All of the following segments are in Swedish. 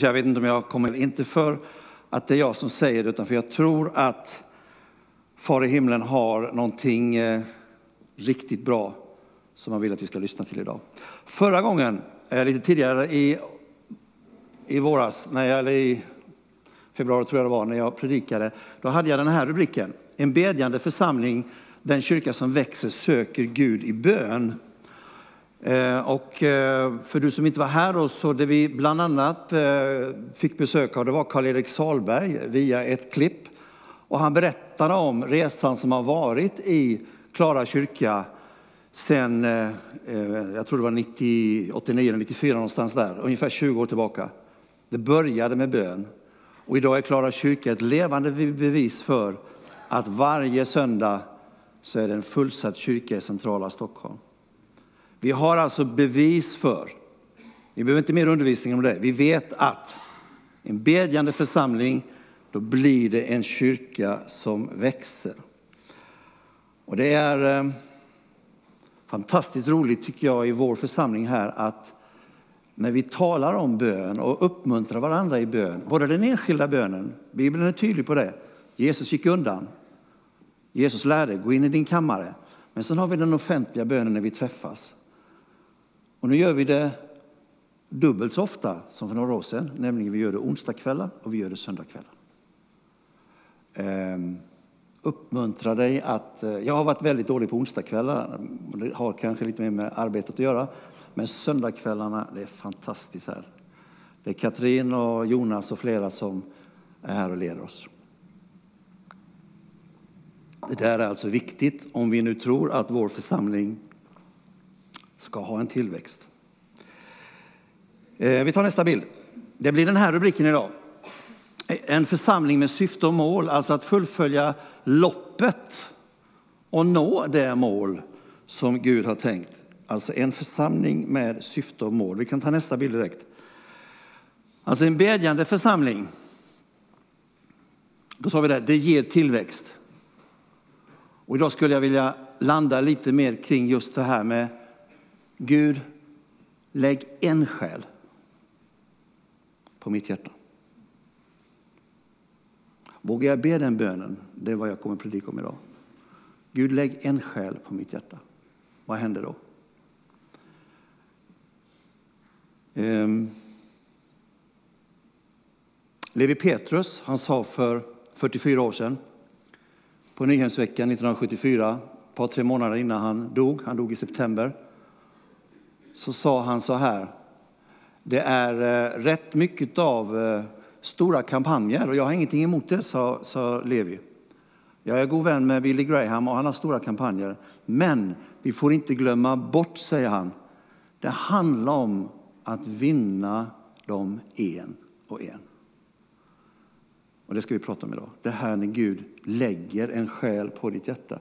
Jag vet inte om jag kommer, inte för att det är jag som säger det, utan för jag tror att Far i himlen har någonting eh, riktigt bra som han vill att vi ska lyssna till idag. Förra gången, eh, lite tidigare i, i våras, när jag, eller i februari tror jag det var, när jag predikade, då hade jag den här rubriken. En bedjande församling, den kyrka som växer söker Gud i bön. Eh, och eh, för du som inte var här då, så det vi bland annat eh, fick besök av, det var Karl-Erik Salberg via ett klipp. Och han berättade om resan som har varit i Klara kyrka sen, jag tror det var 90, 89 eller 94 någonstans där, ungefär 20 år tillbaka. Det började med bön. Och idag är Klara kyrka ett levande bevis för att varje söndag så är det en fullsatt kyrka i centrala Stockholm. Vi har alltså bevis för, vi behöver inte mer undervisning om det, vi vet att en bedjande församling, då blir det en kyrka som växer. Och det är eh, fantastiskt roligt tycker jag i vår församling här att när vi talar om bön och uppmuntrar varandra i bön, både den enskilda bönen, Bibeln är tydlig på det, Jesus gick undan, Jesus lärde, gå in i din kammare, men sen har vi den offentliga bönen när vi träffas. Och nu gör vi det dubbelt så ofta som för några år sedan, nämligen vi gör det onsdagskvällar och vi gör det söndagskvällar. Ehm, Uppmuntra dig att, eh, jag har varit väldigt dålig på onsdagskvällar, det har kanske lite mer med arbetet att göra, men söndagskvällarna, det är fantastiskt här. Det är Katrin och Jonas och flera som är här och leder oss. Det där är alltså viktigt om vi nu tror att vår församling ska ha en tillväxt. Eh, vi tar nästa bild. Det blir den här rubriken idag. En församling med syfte och mål, alltså att fullfölja loppet och nå det mål som Gud har tänkt. Alltså en församling med syfte och mål. Vi kan ta nästa bild direkt. Alltså en bedjande församling. Då sa vi det, det ger tillväxt. Och idag skulle jag vilja landa lite mer kring just det här med Gud, lägg en själ på mitt hjärta. Vågar jag be den bönen? Det är vad jag kommer att predika om idag. Gud, lägg en själ på mitt hjärta. Vad händer då? Um, Levi Petrus, han sa för 44 år sedan på Nyhemsveckan 1974, ett par tre månader innan han dog, han dog i september, så sa han så här. Det är eh, rätt mycket av eh, stora kampanjer och jag har ingenting emot det, sa, sa Levi. Jag är god vän med Billy Graham och han har stora kampanjer. Men vi får inte glömma bort, säger han. Det handlar om att vinna dem en och en. Och det ska vi prata om idag. Det här när Gud lägger en själ på ditt hjärta.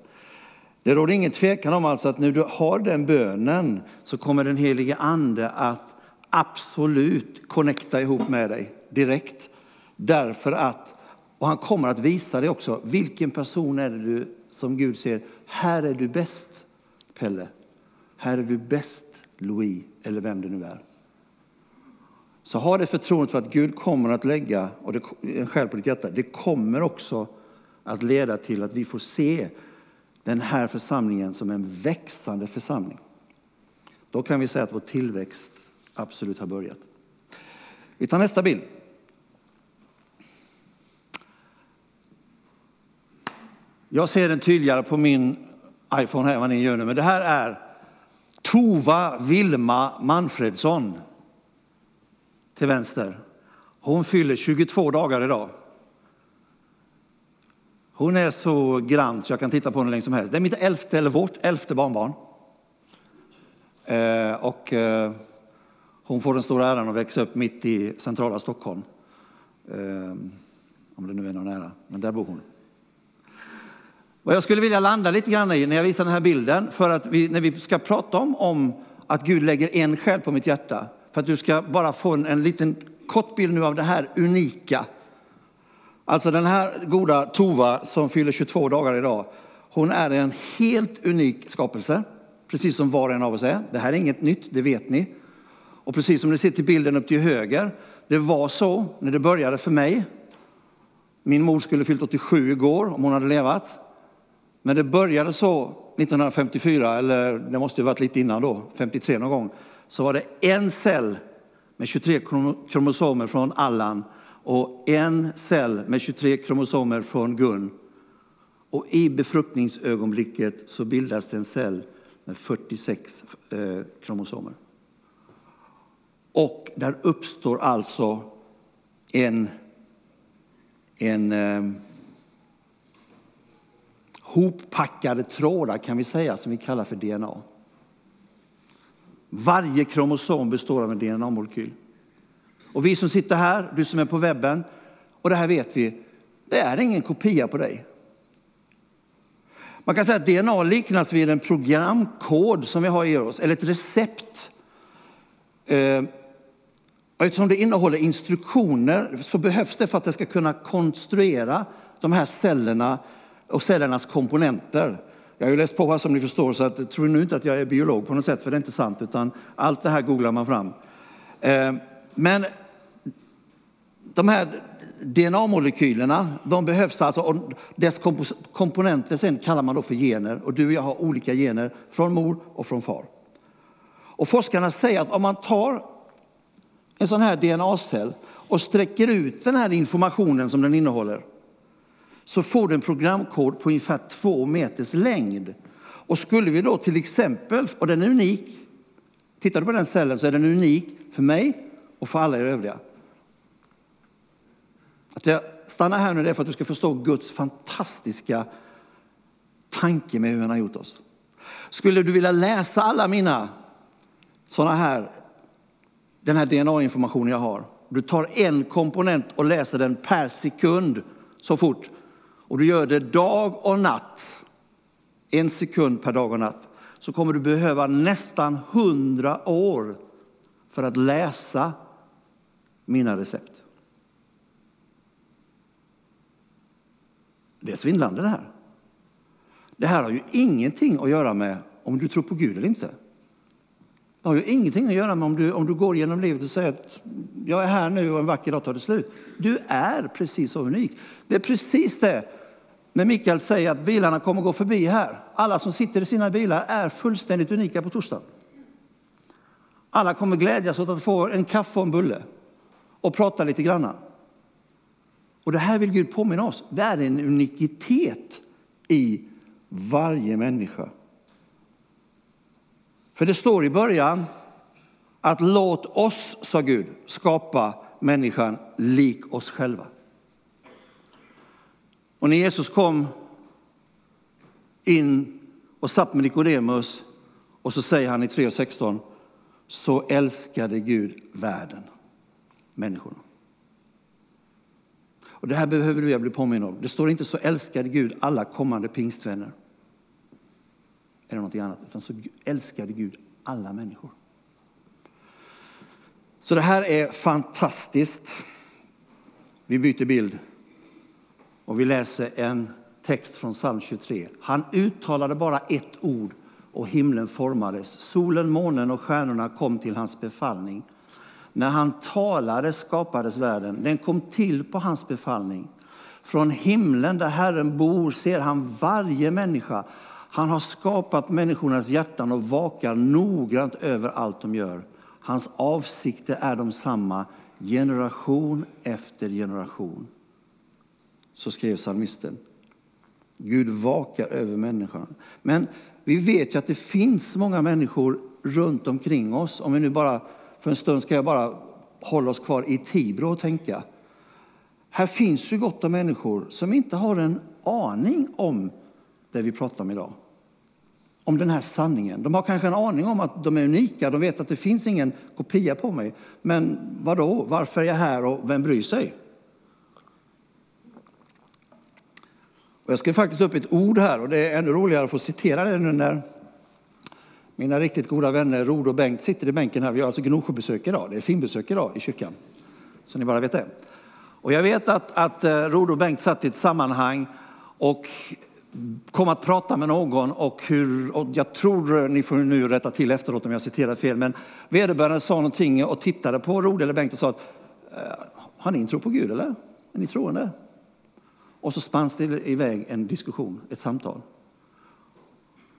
Det råder ingen tvekan om alltså att när du har den bönen så kommer den helige ande att absolut connecta ihop med dig direkt. Därför att, och han kommer att visa dig också, vilken person är det du som Gud ser, här är du bäst Pelle, här är du bäst Louis, eller vem det nu är. Så ha det förtroendet för att Gud kommer att lägga och det, en själ på ditt hjärta. Det kommer också att leda till att vi får se den här församlingen som en växande församling. Då kan vi säga att vår tillväxt absolut har börjat. Vi tar nästa bild. Jag ser den tydligare på min iPhone här vad ni gör nu, men det här är Tova Vilma Manfredsson till vänster. Hon fyller 22 dagar idag. Hon är så grann så jag kan titta på henne länge som helst. Det är mitt elfte, eller vårt elfte barnbarn. Eh, och eh, hon får den stora äran att växa upp mitt i centrala Stockholm. Eh, om det nu är någon nära, men där bor hon. Vad jag skulle vilja landa lite grann i när jag visar den här bilden, för att vi, när vi ska prata om, om att Gud lägger en själ på mitt hjärta, för att du ska bara få en, en liten kort bild nu av det här unika Alltså den här goda Tova som fyller 22 dagar idag, hon är en helt unik skapelse, precis som var och en av oss är. Det här är inget nytt, det vet ni. Och precis som ni ser till bilden upp till höger det var så när det började för mig. Min mor skulle fyllt 87 igår om hon hade levat. Men det började så 1954, eller det måste ju varit lite innan då, 53 någon gång. Så var det en cell med 23 kromosomer från Allan och en cell med 23 kromosomer från Gun. Och i befruktningsögonblicket så bildas det en cell med 46 eh, kromosomer. Och där uppstår alltså en, en eh, hoppackade trådar kan vi säga som vi kallar för DNA. Varje kromosom består av en DNA-molekyl. Och vi som sitter här, du som är på webben, och det här vet vi, det är ingen kopia på dig. Man kan säga att DNA liknas vid en programkod som vi har i oss, eller ett recept. Eh, eftersom det innehåller instruktioner så behövs det för att det ska kunna konstruera de här cellerna och cellernas komponenter. Jag har ju läst på här som ni förstår, så att, tror nu inte att jag är biolog på något sätt, för det är inte sant, utan allt det här googlar man fram. Eh, men de här DNA-molekylerna, de behövs alltså, och dess komponenter sen kallar man då för gener. Och du och jag har olika gener från mor och från far. Och forskarna säger att om man tar en sån här DNA-cell och sträcker ut den här informationen som den innehåller, så får du en programkod på ungefär två meters längd. Och skulle vi då till exempel, och den är unik, tittar du på den cellen så är den unik för mig och för alla er övriga. Att jag stannar här nu det är för att du ska förstå Guds fantastiska tanke med hur han har gjort oss. Skulle du vilja läsa alla mina sådana här, den här DNA-informationen jag har. Du tar en komponent och läser den per sekund så fort. Och du gör det dag och natt. En sekund per dag och natt. Så kommer du behöva nästan hundra år för att läsa mina recept. Det är svindlande det här. Det här har ju ingenting att göra med om du tror på Gud eller inte. Det har ju ingenting att göra med om du, om du går genom livet och säger att jag är här nu och en vacker dag tar det slut. Du är precis så unik. Det är precis det när Mikael säger att bilarna kommer gå förbi här. Alla som sitter i sina bilar är fullständigt unika på torsdag. Alla kommer glädjas åt att få en kaffe och en bulle och prata lite grann. Och det här vill Gud påminna oss. Det är en unikitet i varje människa. För det står i början att låt oss, sa Gud, skapa människan lik oss själva. Och när Jesus kom in och satt med Nikodemus och så säger han i 3.16 så älskade Gud världen, människorna. Och det här behöver du bli påminn om. Det står inte så älskade Gud alla kommande pingstvänner. Eller något annat. Utan så älskade Gud alla människor. Så det här är fantastiskt. Vi byter bild och vi läser en text från psalm 23. Han uttalade bara ett ord och himlen formades. Solen, månen och stjärnorna kom till hans befallning. När han talade skapades världen. Den kom till på hans befallning. Från himlen där Herren bor ser han varje människa. Han har skapat människornas hjärtan och vakar noggrant över allt de gör. Hans avsikter är de samma, generation efter generation. Så skrev psalmisten. Gud vakar över människan. Men vi vet ju att det finns många människor runt omkring oss. Om vi nu bara för en stund ska jag bara hålla oss kvar i Tibro och tänka. Här finns ju gott om människor som inte har en aning om det vi pratar om idag. Om den här sanningen. De har kanske en aning om att de är unika, de vet att det finns ingen kopia på mig. Men vad då? varför är jag här och vem bryr sig? Och jag ska faktiskt upp ett ord här och det är ännu roligare att få citera det nu när mina riktigt goda vänner Rod och Bengt sitter i bänken här. Vi har alltså Gnosjöbesök idag. Det är finbesök idag i kyrkan. Så ni bara vet det. Och jag vet att, att eh, Rod och Bengt satt i ett sammanhang och kom att prata med någon och hur, och jag tror, ni får nu rätta till efteråt om jag citerar fel, men vederbörande sa någonting och tittade på Rod eller Bengt och sa att eh, har ni en tro på Gud eller? Är ni troende? Och så spanns det iväg en diskussion, ett samtal.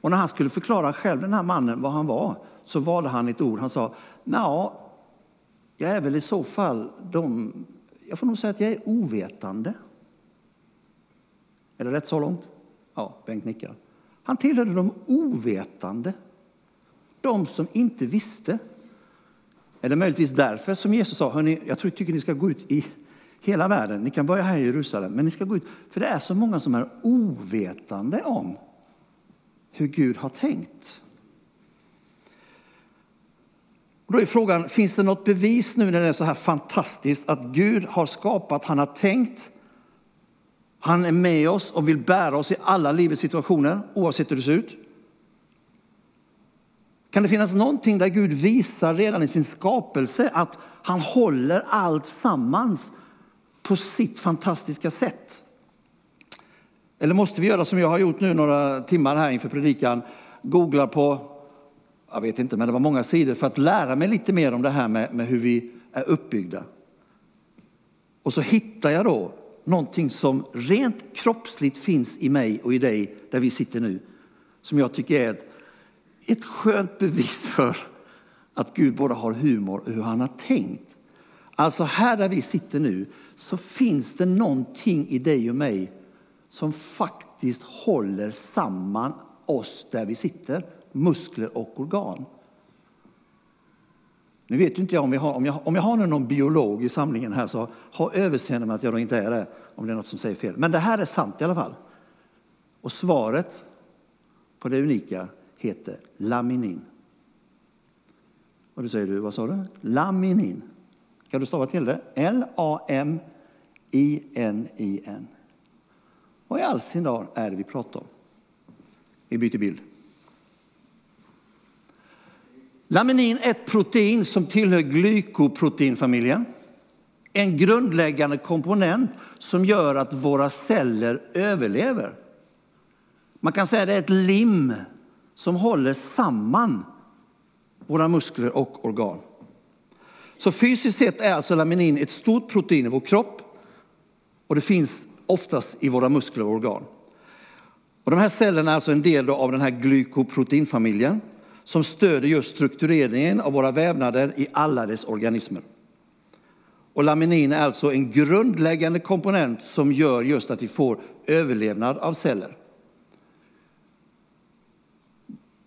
Och när han skulle förklara själv, den här mannen, vad han var, så valde han ett ord. Han sa, ja, jag är väl i så fall de, jag får nog säga att jag är ovetande. Är det rätt så långt? Ja, Bengt nickar. Han tillhörde de ovetande. De som inte visste. Eller möjligtvis därför som Jesus sa, hörni, jag tror, tycker ni ska gå ut i hela världen. Ni kan börja här i Jerusalem, men ni ska gå ut. För det är så många som är ovetande om hur Gud har tänkt. Och då är frågan, finns det något bevis nu när det är så här fantastiskt att Gud har skapat, han har tänkt, han är med oss och vill bära oss i alla livets situationer, oavsett hur det ser ut. Kan det finnas någonting där Gud visar redan i sin skapelse att han håller allt sammans på sitt fantastiska sätt? Eller måste vi göra som jag har gjort nu några timmar här inför predikan, googla på, jag vet inte, men det var många sidor för att lära mig lite mer om det här med, med hur vi är uppbyggda. Och så hittar jag då någonting som rent kroppsligt finns i mig och i dig, där vi sitter nu, som jag tycker är ett, ett skönt bevis för att Gud både har humor och hur han har tänkt. Alltså här där vi sitter nu så finns det någonting i dig och mig som faktiskt håller samman oss där vi sitter, muskler och organ. Nu vet inte jag om, vi har, om, jag, om jag har någon biolog i samlingen här så ha överseende med att jag då inte är det, om det är något som säger fel. Men det här är sant i alla fall. Och svaret på det unika heter laminin. Och då säger du, vad sa du? Laminin. Kan du stava till det? L-A-M-I-N-I-N. Vad i all sin dar är det vi pratar om? Vi byter bild. Laminin är ett protein som tillhör glykoproteinfamiljen. En grundläggande komponent som gör att våra celler överlever. Man kan säga att det är ett lim som håller samman våra muskler och organ. Så fysiskt sett är alltså laminin ett stort protein i vår kropp och det finns oftast i våra muskler och organ. Och de här cellerna är alltså en del av den här glykoproteinfamiljen som stöder just struktureringen av våra vävnader i alla dess organismer. Och laminin är alltså en grundläggande komponent som gör just att vi får överlevnad av celler.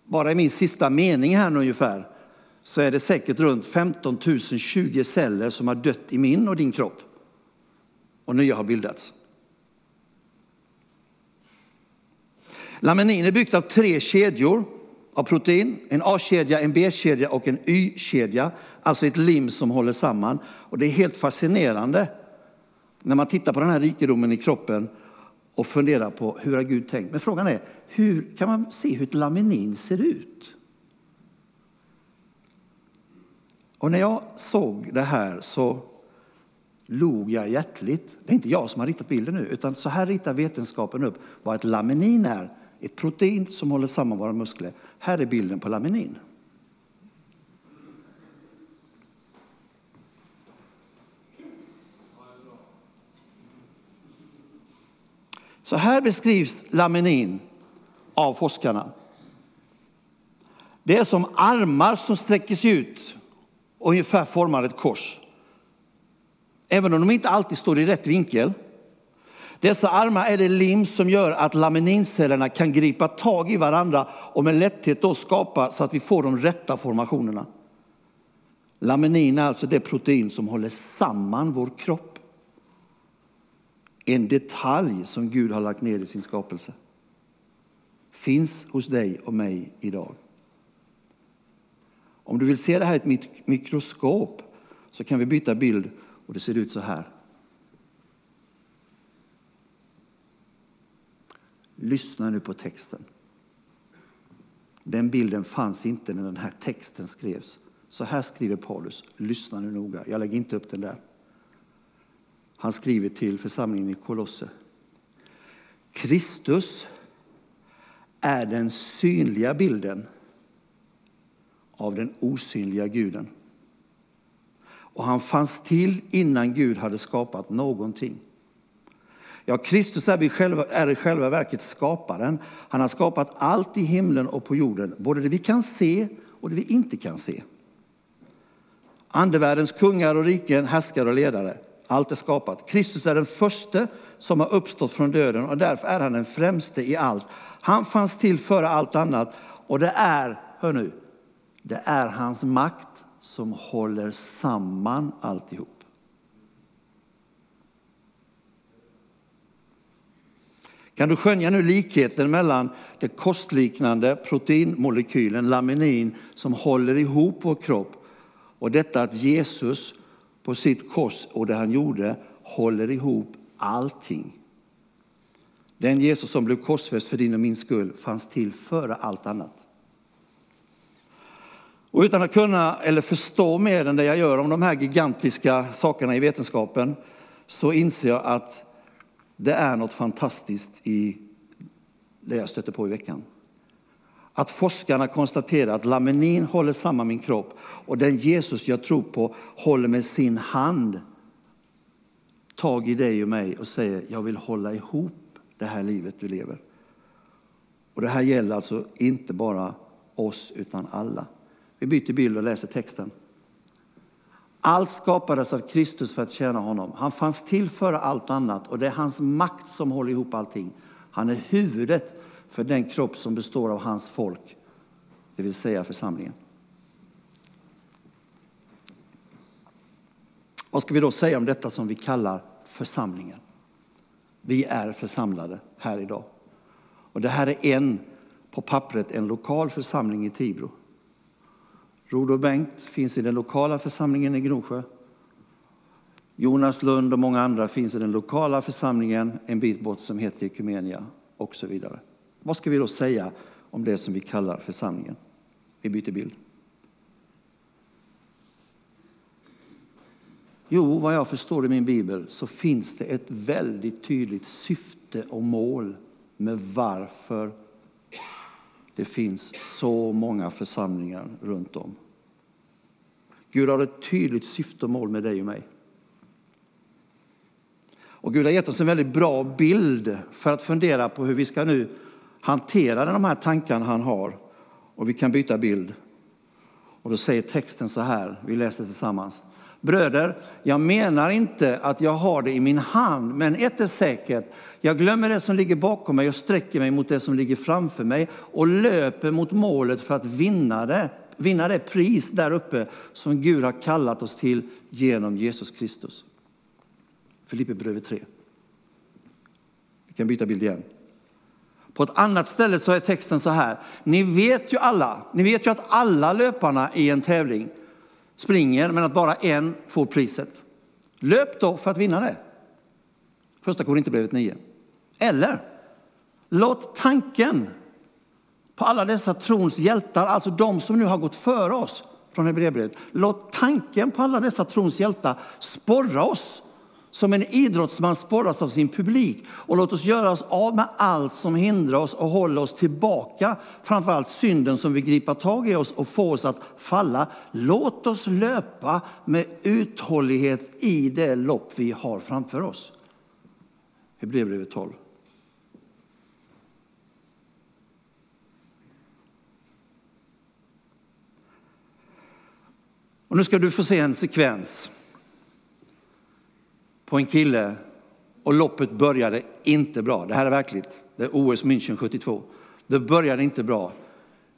Bara i min sista mening här ungefär så är det säkert runt 15 020 celler som har dött i min och din kropp och nya har bildats. Laminin är byggt av tre kedjor av protein, en A-kedja, en B-kedja och en Y-kedja, alltså ett lim som håller samman. Och det är helt fascinerande när man tittar på den här rikedomen i kroppen och funderar på hur har Gud tänkt. Men frågan är, hur kan man se hur ett laminin ser ut? Och när jag såg det här så log jag hjärtligt. Det är inte jag som har ritat bilden nu, utan så här ritar vetenskapen upp vad ett laminin är. Ett protein som håller samman våra muskler. Här är bilden på laminin. Så här beskrivs laminin av forskarna. Det är som armar som sträcker sig ut och ungefär formar ett kors. Även om de inte alltid står i rätt vinkel dessa armar är det lim som gör att laminincellerna kan gripa tag i varandra och med lätthet då skapa så att vi får de rätta formationerna. Laminin är alltså det protein som håller samman vår kropp. En detalj som Gud har lagt ner i sin skapelse. Finns hos dig och mig idag. Om du vill se det här i ett mikroskop så kan vi byta bild och det ser ut så här. Lyssna nu på texten. Den bilden fanns inte när den här texten skrevs. Så här skriver Paulus. Lyssna nu noga. Jag lägger inte upp den där. Han skriver till församlingen i Kolosse. Kristus är den synliga bilden av den osynliga guden. Och han fanns till innan Gud hade skapat någonting. Ja, Kristus är, vi själva, är i själva verket skaparen. Han har skapat allt i himlen och på jorden, både det vi kan se och det vi inte kan se. Andevärldens kungar och riken, härskare och ledare. Allt är skapat. Kristus är den första som har uppstått från döden och därför är han den främste i allt. Han fanns till före allt annat och det är, hör nu, det är hans makt som håller samman alltihop. Kan du skönja nu likheten mellan det kostliknande proteinmolekylen laminin som håller ihop vår kropp och detta att Jesus på sitt kors och det han gjorde håller ihop allting. Den Jesus som blev korsfäst för din och min skull fanns till före allt annat. Och utan att kunna eller förstå mer än det jag gör om de här gigantiska sakerna i vetenskapen så inser jag att det är något fantastiskt i det jag stötte på i veckan. Att forskarna konstaterar att laminin håller samman min kropp och den Jesus jag tror på håller med sin hand tag i dig och mig och säger jag vill hålla ihop det här livet du lever. Och det här gäller alltså inte bara oss utan alla. Vi byter bild och läser texten. Allt skapades av Kristus för att tjäna honom. Han fanns till före allt annat och det är hans makt som håller ihop allting. Han är huvudet för den kropp som består av hans folk, det vill säga församlingen. Vad ska vi då säga om detta som vi kallar församlingen? Vi är församlade här idag. Och det här är en, på pappret, en lokal församling i Tibro. Rod och Bengt finns i den lokala församlingen i Gnosjö. Jonas Lund och många andra finns i den lokala församlingen en bit bort som heter Ekumenia och så vidare. Vad ska vi då säga om det som vi kallar församlingen? Vi byter bild. Jo, vad jag förstår i min bibel så finns det ett väldigt tydligt syfte och mål med varför det finns så många församlingar runt om. Gud har ett tydligt syfte och mål med dig och mig. Och Gud har gett oss en väldigt bra bild för att fundera på hur vi ska nu hantera de här tankarna han har. Och vi kan byta bild. Och då säger texten så här, vi läser tillsammans. Bröder, jag menar inte att jag har det i min hand, men ett är säkert. Jag glömmer det som ligger bakom mig och sträcker mig mot det som ligger framför mig och löper mot målet för att vinna det, vinna det pris där uppe som Gud har kallat oss till genom Jesus Kristus. Filipperbrevet 3. Vi kan byta bild igen. På ett annat ställe så är texten så här. Ni vet ju alla, ni vet ju att alla löparna i en tävling springer men att bara en får priset. Löp då för att vinna det. Första Korinthierbrevet 9. Eller låt tanken på alla dessa trons hjältar, alltså de som nu har gått före oss från Hebreerbrevet. Låt tanken på alla dessa trons hjältar sporra oss som en idrottsman sporras av sin publik. Och låt oss göra oss av med allt som hindrar oss och håller oss tillbaka. Framförallt synden som vill gripa tag i oss och få oss att falla. Låt oss löpa med uthållighet i det lopp vi har framför oss. Hebreerbrevet 12. Och nu ska du få se en sekvens på en kille och loppet började inte bra. Det här är verkligt. Det är OS München 72. Det började inte bra.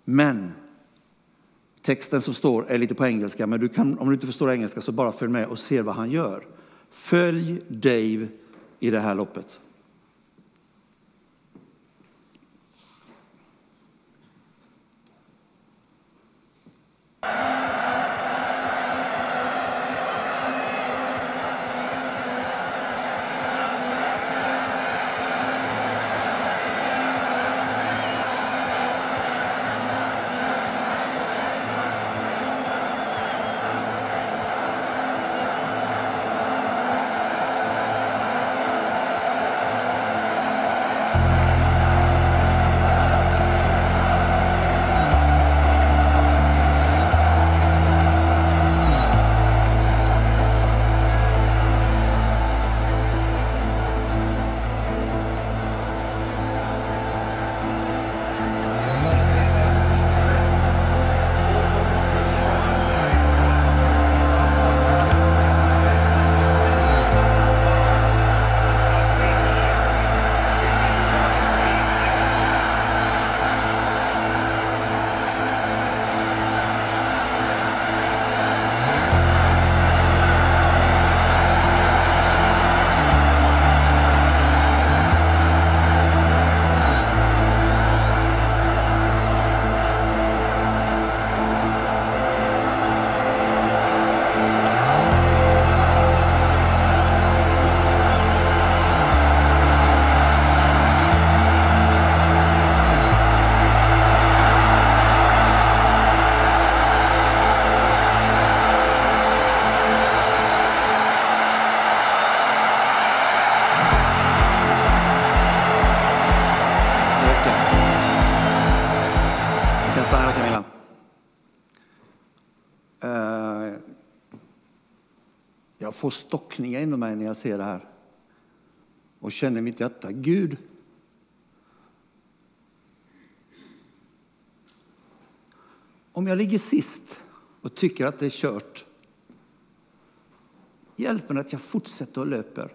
Men texten som står är lite på engelska, men du kan, om du inte förstår engelska så bara följ med och se vad han gör. Följ Dave i det här loppet. Får stockningar inom mig när jag ser det här. Och känner i mitt hjärta, Gud, om jag ligger sist och tycker att det är kört, hjälp mig att jag fortsätter och löper.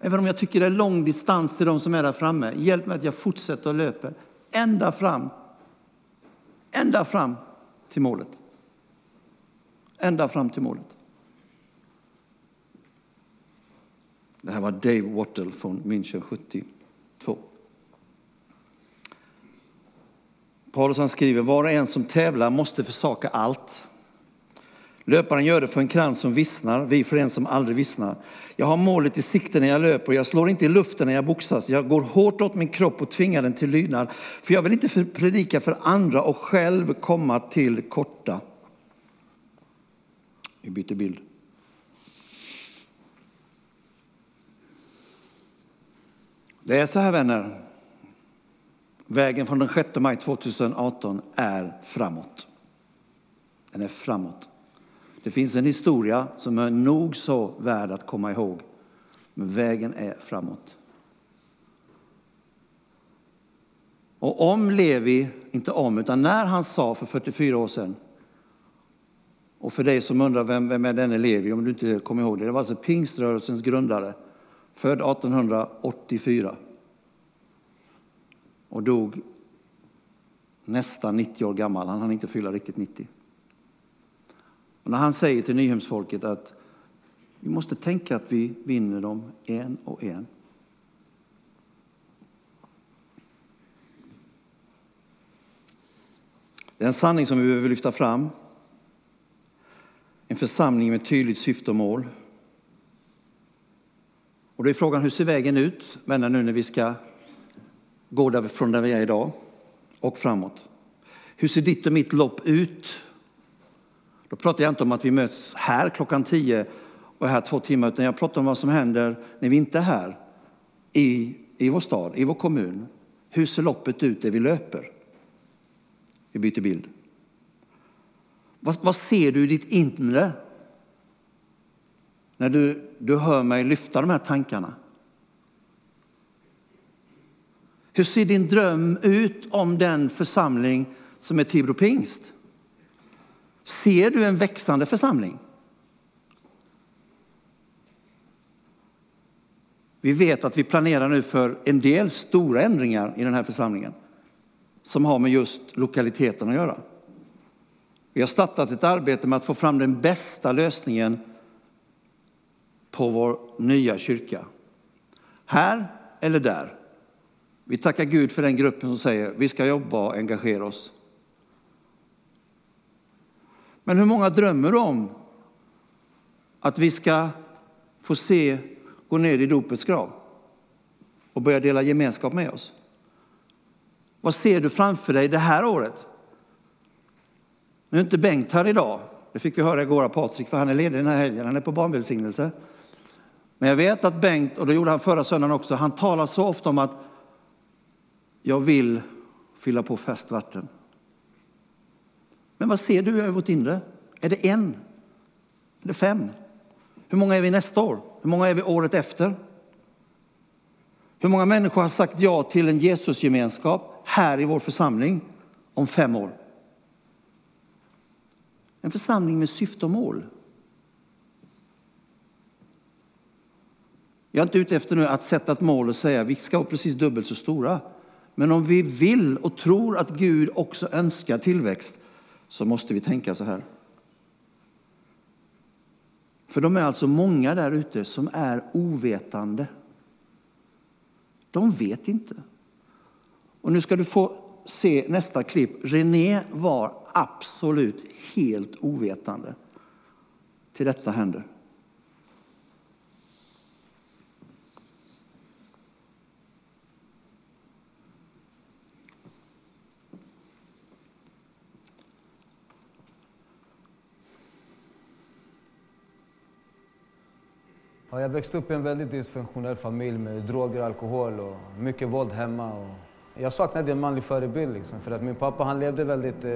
Även om jag tycker det är lång distans till de som är där framme, hjälp mig att jag fortsätter och löper ända fram. Ända fram till målet. Ända fram till målet. Det här var Dave Wattle från München 72. Paulus han skriver, var och en som tävlar måste försaka allt. Löparen gör det för en krans som vissnar, vi för en som aldrig vissnar. Jag har målet i sikte när jag löper, jag slår inte i luften när jag boxas. Jag går hårt åt min kropp och tvingar den till lydnad. För jag vill inte predika för andra och själv komma till korta. Vi byter bild. Det är så här vänner. Vägen från den 6 maj 2018 är framåt. Den är framåt. Det finns en historia som är nog så värd att komma ihåg. Men vägen är framåt. Och om Levi, inte om, utan när han sa för 44 år sedan och för dig som undrar vem, vem är denne Levi, om du inte kommer ihåg det, det var alltså pingströrelsens grundare, född 1884 och dog nästan 90 år gammal. Han hann inte fylla riktigt 90. Och när han säger till Nyhemsfolket att vi måste tänka att vi vinner dem en och en. Det är en sanning som vi behöver lyfta fram. En församling med tydligt syfte och mål. Och då är frågan, hur ser vägen ut, vänner, nu när vi ska gå därifrån där vi är idag och framåt? Hur ser ditt och mitt lopp ut då pratar jag inte om att vi möts här klockan tio och är här två timmar, utan jag pratar om vad som händer när vi inte är här i, i vår stad, i vår kommun. Hur ser loppet ut där vi löper? Vi byter bild. Vad, vad ser du i ditt inre när du, du hör mig lyfta de här tankarna? Hur ser din dröm ut om den församling som är Tibro pingst? Ser du en växande församling? Vi vet att vi planerar nu för en del stora ändringar i den här församlingen som har med just lokaliteten att göra. Vi har startat ett arbete med att få fram den bästa lösningen på vår nya kyrka. Här eller där. Vi tackar Gud för den gruppen som säger vi ska jobba och engagera oss. Men hur många drömmer om att vi ska få se gå ner i dopets grav och börja dela gemenskap med oss? Vad ser du framför dig det här året? Nu är inte Bengt här idag. Det fick vi höra igår av Patrik, för han är ledig den här helgen. Han är på barnvälsignelse. Men jag vet att Bengt, och det gjorde han förra söndagen också, han talar så ofta om att jag vill fylla på färskt vatten. Men vad ser du i vårt inre? Är det en? Är det fem? Hur många är vi nästa år? Hur många är vi året efter? Hur många människor har sagt ja till en Jesusgemenskap här i vår församling om fem år? En församling med syfte och mål. Jag är inte ute efter nu att sätta ett mål och säga att vi ska vara precis dubbelt så stora. Men om vi vill och tror att Gud också önskar tillväxt så måste vi tänka så här. För de är alltså många där ute som är ovetande. De vet inte. Och nu ska du få se nästa klipp. René var absolut helt ovetande till detta hände. Ja, jag växte upp i en väldigt dysfunktionell familj med droger och alkohol och mycket våld hemma. Och jag saknade en manlig förebild liksom, för att min pappa han levde väldigt eh,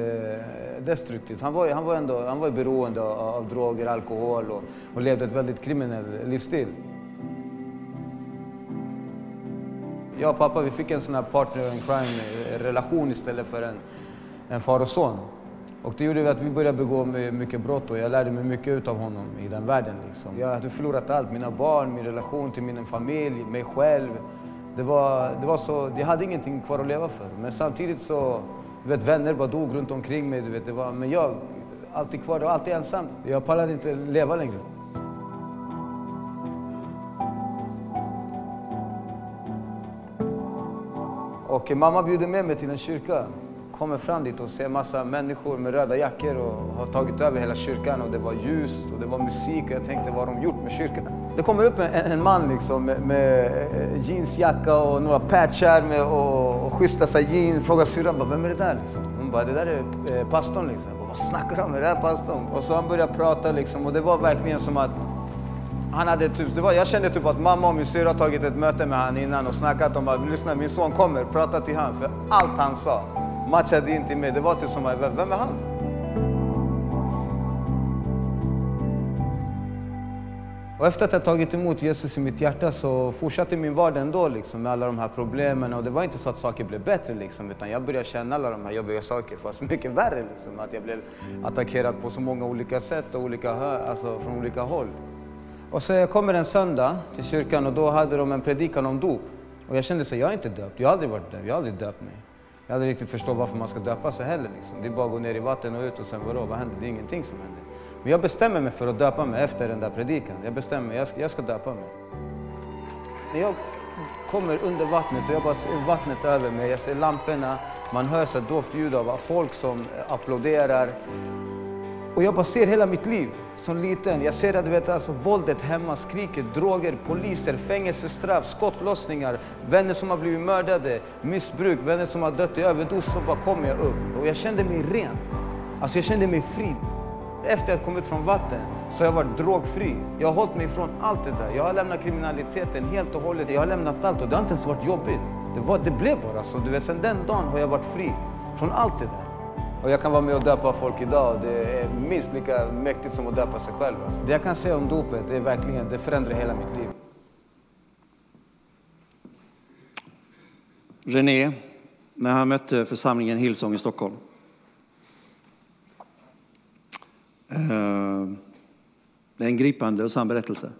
destruktivt. Han var, han var ändå han var beroende av, av droger, alkohol och, och levde ett väldigt kriminell livsstil. Jag och pappa vi fick en sån här partner in crime-relation eh, istället för en, en far och son. Och det gjorde att vi började begå mycket brott och jag lärde mig mycket av honom i den världen. Liksom. Jag hade förlorat allt, mina barn, min relation till min familj, mig själv. Det var, det var så, jag hade ingenting kvar att leva för. Men samtidigt så, du vet, vänner bara dog runt omkring mig. Du vet, det var, men jag, alltid kvar, jag var alltid ensam. Jag pallade inte leva längre. Och mamma bjuder med mig till en kyrka kommer fram dit och ser massa människor med röda jackor och har tagit över hela kyrkan och det var ljust och det var musik och jag tänkte vad har de gjort med kyrkan? Det kommer upp en, en man liksom med, med, eh, jeansjacka och några patchar med, och, och schyssta jeans. Frågar syrran vem är det där? Liksom. Hon bara, det där är eh, pastorn liksom. Bara, vad snackar du om? Är det här pastorn? Och så han började prata liksom och det var verkligen som att han hade typ, det var, jag kände typ att mamma och min syrra tagit ett möte med honom innan och snackat om att lyssna min son kommer, prata till honom. För allt han sa matchade inte med. Det var typ som, vem är han? Och efter att jag tagit emot Jesus i mitt hjärta så fortsatte min vardag ändå liksom, med alla de här problemen. Och det var inte så att saker blev bättre, liksom, utan jag började känna alla de här jobbiga sakerna, fast mycket värre. Liksom, att jag blev attackerad på så många olika sätt och olika, alltså, från olika håll. Och så jag kommer en söndag till kyrkan och då hade de en predikan om dop. Och jag kände att jag är inte döpt, jag har aldrig varit döpt, jag har aldrig döpt mig. Jag hade riktigt förstått varför man ska döpa sig heller. Liksom. Det är bara att gå ner i vatten och ut och sen vadå, vad händer? Det är ingenting som händer. Men jag bestämmer mig för att döpa mig efter den där predikan. Jag bestämmer mig, jag ska, jag ska döpa mig. När jag kommer under vattnet och jag bara ser vattnet över mig, jag ser lamporna, man hör så dovt ljud av folk som applåderar. Och jag bara ser hela mitt liv som liten. Jag ser att vet, alltså, våldet hemma, skriket, droger, poliser, fängelsestraff, skottlossningar, vänner som har blivit mördade, missbruk, vänner som har dött i överdos. Så bara kommer jag upp och jag kände mig ren. Alltså jag kände mig fri. Efter att jag kom ut från vatten så har jag varit drogfri. Jag har hållit mig ifrån allt det där. Jag har lämnat kriminaliteten helt och hållet. Jag har lämnat allt och det har inte ens varit jobbigt. Det, var, det blev bara så. Du vet, sen den dagen har jag varit fri från allt det där. Och jag kan vara med och döpa folk idag och det är minst lika mäktigt som att döpa sig själv. Alltså. Det jag kan säga om dopet, det är verkligen, det förändrar hela mitt liv. René, när han mötte församlingen Hillsong i Stockholm. Eh, det är en gripande och sann berättelse.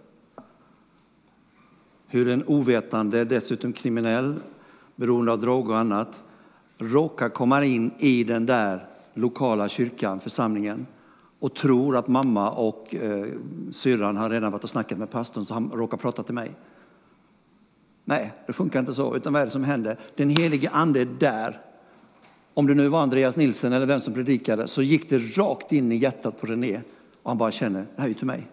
Hur en ovetande, dessutom kriminell, beroende av droger och annat, råkar komma in i den där lokala kyrkan, församlingen och tror att mamma och eh, syrran har redan varit och snackat med pastorn så han råkar prata till mig. Nej, det funkar inte så. Utan vad är det som händer? Den helige ande är där. Om det nu var Andreas Nilsson eller vem som predikade så gick det rakt in i hjärtat på René och han bara känner, det här är ju till mig.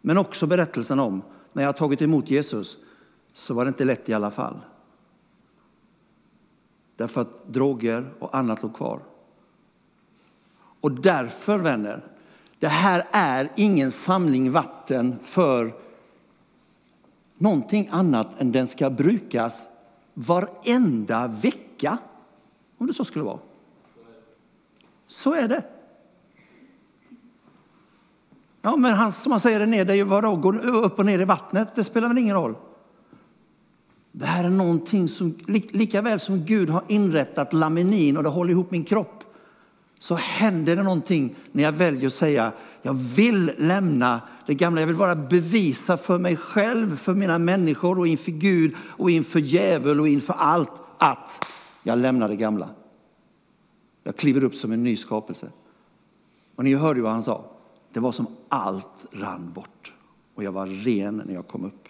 Men också berättelsen om när jag tagit emot Jesus så var det inte lätt i alla fall. Därför att droger och annat låg kvar. Och därför, vänner, det här är ingen samling vatten för någonting annat än den ska brukas varenda vecka. Om det så skulle vara. Så är det. Ja, men han, som man säger ner, det är ju vadå, gå upp och ner i vattnet, det spelar väl ingen roll. Det här är någonting som, lika väl som Gud har inrättat laminin och det håller ihop min kropp, så händer det någonting när jag väljer att säga, jag vill lämna det gamla. Jag vill bara bevisa för mig själv, för mina människor och inför Gud och inför djävul och inför allt att jag lämnar det gamla. Jag kliver upp som en ny skapelse. Och ni hörde vad han sa. Det var som allt rann bort och jag var ren när jag kom upp.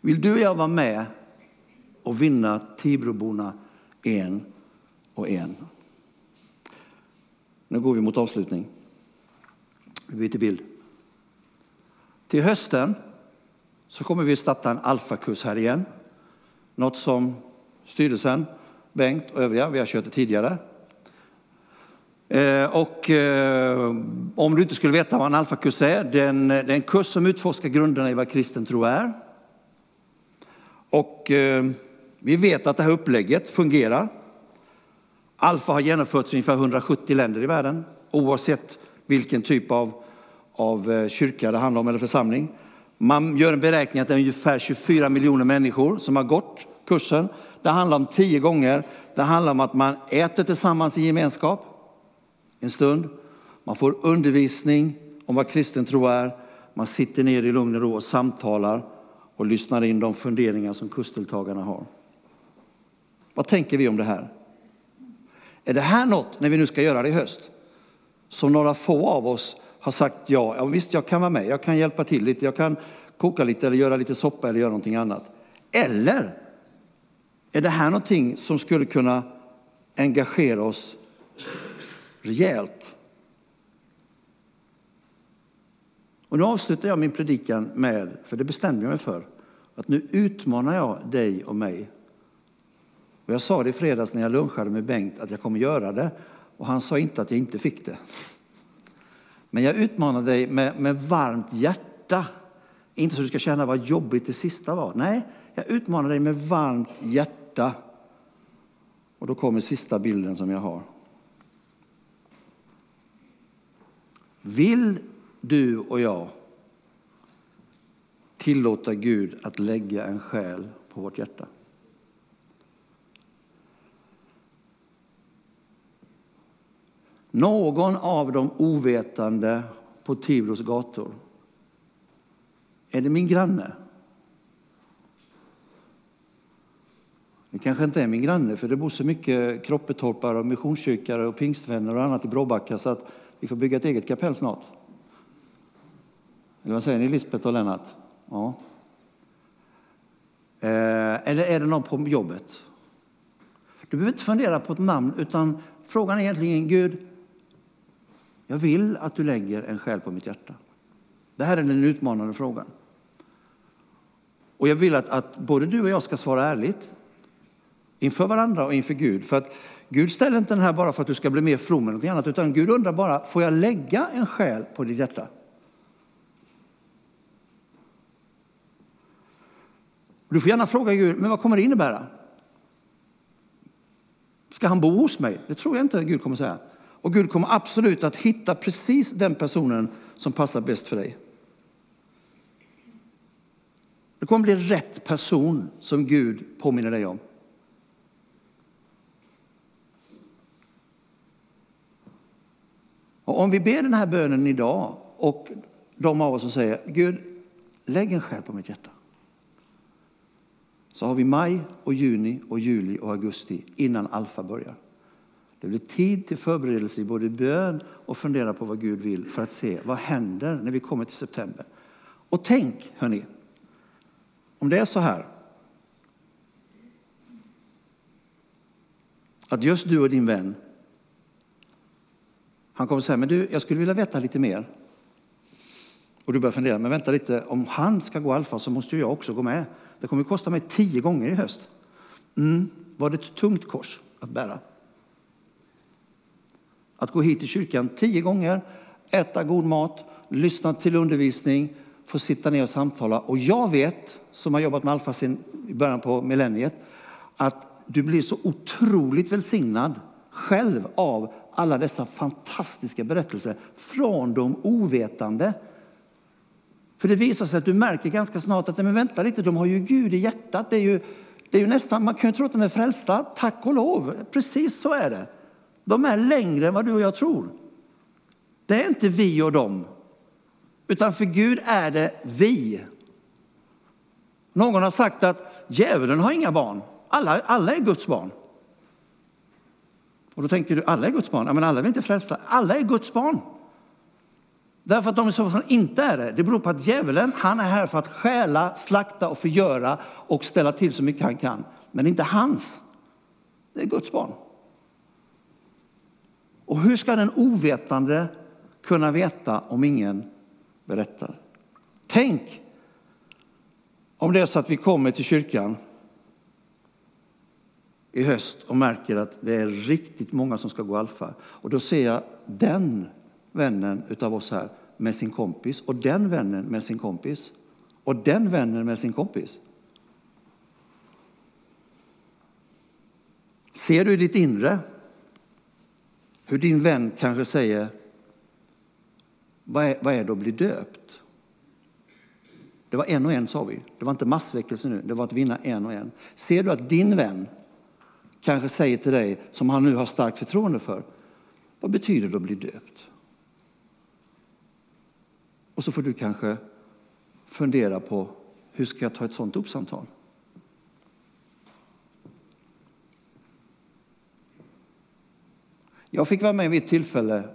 Vill du och jag vara med och vinna Tibroborna en och en? Nu går vi mot avslutning. Vi byter bild. Till hösten så kommer vi starta en alfakurs här igen. Något som styrelsen, Bengt och övriga, vi har kört det tidigare. Eh, och eh, om du inte skulle veta vad en alfakurs är, det är en, eh, det är en kurs som utforskar grunderna i vad kristen tro är. Och eh, vi vet att det här upplägget fungerar. Alfa har genomförts i ungefär 170 länder i världen, oavsett vilken typ av, av eh, kyrka det handlar om eller församling. Man gör en beräkning att det är ungefär 24 miljoner människor som har gått kursen. Det handlar om tio gånger. Det handlar om att man äter tillsammans i gemenskap en stund. Man får undervisning om vad kristen tro är. Man sitter ner i lugn och ro och samtalar och lyssnar in de funderingar som kursdeltagarna har. Vad tänker vi om det här? Är det här något, när vi nu ska göra det i höst, som några få av oss har sagt ja, ja visst jag kan vara med, jag kan hjälpa till lite, jag kan koka lite eller göra lite soppa eller göra någonting annat. Eller är det här någonting som skulle kunna engagera oss rejält? Och nu avslutar jag min predikan med, för det bestämde jag mig för, att nu utmanar jag dig och mig. Och jag sa det i fredags när jag lunchade med Bengt att jag kommer göra det. Och han sa inte att jag inte fick det. Men jag utmanar dig med, med varmt hjärta. Inte så du ska känna vad jobbigt det sista var. Nej, jag utmanar dig med varmt hjärta. Och då kommer sista bilden som jag har. Vill du och jag tillåta Gud att lägga en själ på vårt hjärta? Någon av de ovetande på Tibros gator. Är det min granne? Det kanske inte är min granne, för det bor så mycket kroppetorpare och missionskyrkare och pingstvänner och annat i Bråbacka så att vi får bygga ett eget kapell snart. Eller vad säger ni, Lisbeth och Lennart? Ja. Eh, eller är det någon på jobbet? Du behöver inte fundera på ett namn, utan frågan är egentligen Gud, jag vill att du lägger en själ på mitt hjärta. Det här är den utmanande frågan. Och jag vill att, att både du och jag ska svara ärligt inför varandra och inför Gud. För att Gud ställer inte den här bara för att du ska bli mer from eller något annat, utan Gud undrar bara, får jag lägga en själ på ditt hjärta? Du får gärna fråga Gud, men vad kommer det innebära? Ska han bo hos mig? Det tror jag inte Gud kommer säga. Och Gud kommer absolut att hitta precis den personen som passar bäst för dig. Det kommer bli rätt person som Gud påminner dig om. Och om vi ber den här bönen idag och de av oss som säger Gud, lägg en själ på mitt hjärta. Så har vi maj och juni och juli och augusti innan alfa börjar. Det blir tid till förberedelse i både bön och fundera på vad Gud vill för att se vad händer när vi kommer till september. Och tänk, hörni, om det är så här att just du och din vän, han kommer säga, men du, jag skulle vilja veta lite mer. Och du börjar fundera, men vänta lite, om han ska gå alfa så måste jag också gå med. Det kommer att kosta mig tio gånger i höst. Mm. Var det ett tungt kors att bära? Att gå hit till kyrkan tio gånger, äta god mat, lyssna till undervisning, få sitta ner och samtala. Och jag vet, som har jobbat med Alfa sedan i början på millenniet, att du blir så otroligt välsignad själv av alla dessa fantastiska berättelser från de ovetande. För det visar sig att du märker ganska snart att men vänta lite, de har ju Gud i hjärtat. Det är ju, det är ju nästan, man kan ju tro att de är frälsta, tack och lov. Precis så är det. De är längre än vad du och jag tror. Det är inte vi och dem, utan för Gud är det vi. Någon har sagt att djävulen har inga barn. Alla, alla är Guds barn. Och då tänker du, alla är Guds barn? Ja, men alla är väl inte frälsta? Alla är Guds barn. Därför att de som inte är det, det beror på att djävulen, han är här för att stjäla, slakta och förgöra och ställa till så mycket han kan. Men inte hans. Det är Guds barn. Och hur ska den ovetande kunna veta om ingen berättar? Tänk om det är så att vi kommer till kyrkan i höst och märker att det är riktigt många som ska gå alfa. Och då ser jag den vännen av oss här med sin kompis och den vännen med sin kompis och den vännen med sin kompis. Ser du i ditt inre hur din vän kanske säger vad är, vad är det att bli döpt? Det var en och en, sa vi. Det var inte massväckelse nu, det var att vinna en och en. Ser du att din vän kanske säger till dig, som han nu har starkt förtroende för, vad betyder det att bli döpt? Och så får du kanske fundera på, hur ska jag ta ett sånt dopsamtal? Jag fick vara med vid ett tillfälle,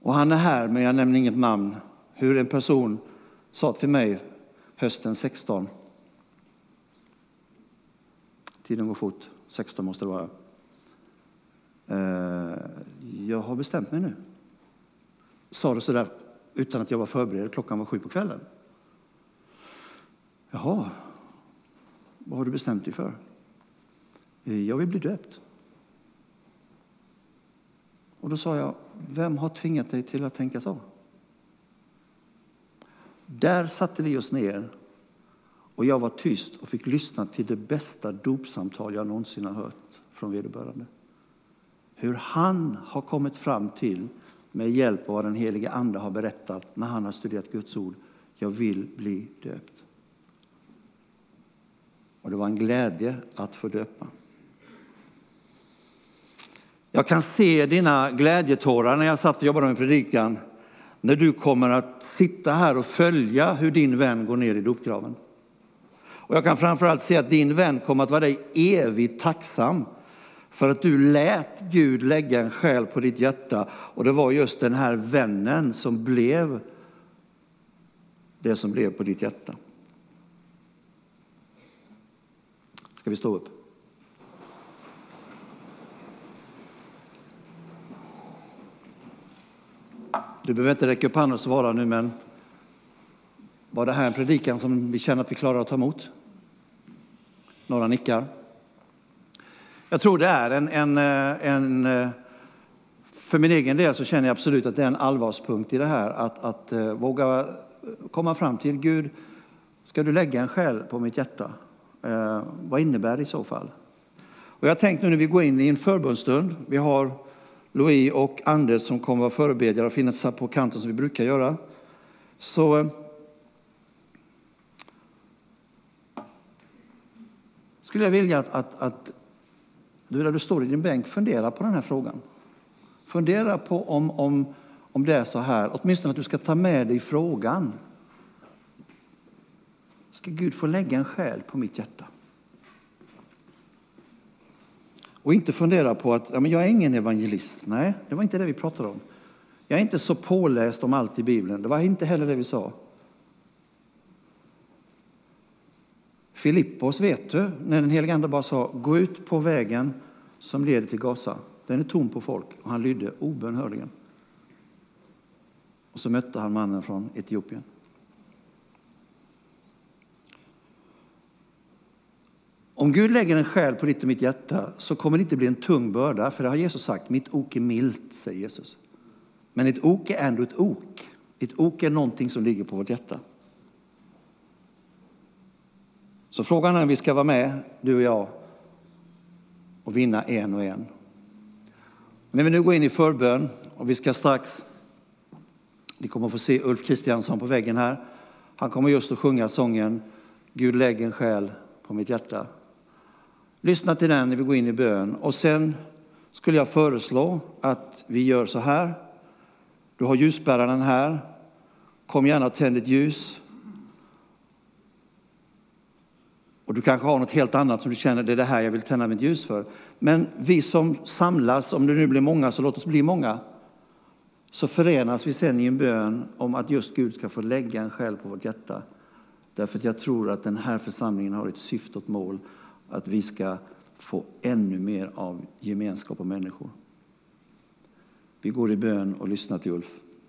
och han är här, men jag nämner inget namn, hur en person sa till mig hösten 16. Tiden går fort, 16 måste det vara. Eh, jag har bestämt mig nu. Sa det sådär utan att jag var förberedd. Klockan var sju på kvällen. Jaha, vad har du bestämt dig för? Eh, jag vill bli döpt. Och då sa jag, vem har tvingat dig till att tänka så? Där satte vi oss ner och jag var tyst och fick lyssna till det bästa dopsamtal jag någonsin har hört från vederbörande. Hur han har kommit fram till, med hjälp av vad den helige Ande har berättat när han har studerat Guds ord, jag vill bli döpt. Och det var en glädje att få döpa. Jag kan se dina glädjetårar när jag satt och jobbade med predikan, när du kommer att sitta här och följa hur din vän går ner i dopgraven. Och jag kan framförallt se att din vän kommer att vara dig evigt tacksam för att du lät Gud lägga en själ på ditt hjärta. Och det var just den här vännen som blev det som blev på ditt hjärta. Ska vi stå upp? Du behöver inte räcka upp handen och svara nu, men var det här en predikan som vi känner att vi klarar att ta emot? Några nickar. Jag tror det är en, en, eh, en eh, för min egen del så känner jag absolut att det är en allvarspunkt i det här att, att uh, våga komma fram till Gud, ska du lägga en själ på mitt hjärta? Uh, vad innebär det i så fall? Och jag har tänkt nu när vi går in i en förbundsstund, vi har Louis och Anders som kommer vara förebedjare och finnas här på kanten som vi brukar göra. Så uh, skulle jag vilja att, att, att du där du står i din bänk fundera på den här frågan. Fundera på om, om, om det är så här, åtminstone att du ska ta med dig frågan. Ska Gud få lägga en själ på mitt hjärta? Och inte fundera på att ja, men jag är ingen evangelist. Nej, det var inte det vi pratade om. Jag är inte så påläst om allt i Bibeln. Det var inte heller det vi sa. Filippos vet du, när den helige Ande bara sa gå ut på vägen som leder till Gaza. Den är tom på folk och han lydde obönhörligen. Och så mötte han mannen från Etiopien. Om Gud lägger en själ på ditt och mitt hjärta så kommer det inte bli en tung börda, för det har Jesus sagt, mitt ok är milt, säger Jesus. Men ett ok är ändå ett ok. Ett ok är någonting som ligger på vårt hjärta. Så frågan är om vi ska vara med, du och jag, och vinna en och en. När vi nu går in i förbön och vi ska strax, ni kommer att få se Ulf Kristiansson på väggen här. Han kommer just att sjunga sången Gud lägg en själ på mitt hjärta. Lyssna till den när vi går in i bön och sen skulle jag föreslå att vi gör så här. Du har ljusbäraren här. Kom gärna och tänd ett ljus. Och du kanske har något helt annat som du känner, det är det här jag vill tända mitt ljus för. Men vi som samlas, om det nu blir många, så låt oss bli många. Så förenas vi sen i en bön om att just Gud ska få lägga en själ på vårt hjärta. Därför att jag tror att den här församlingen har ett syfte och ett mål, att vi ska få ännu mer av gemenskap och människor. Vi går i bön och lyssnar till Ulf.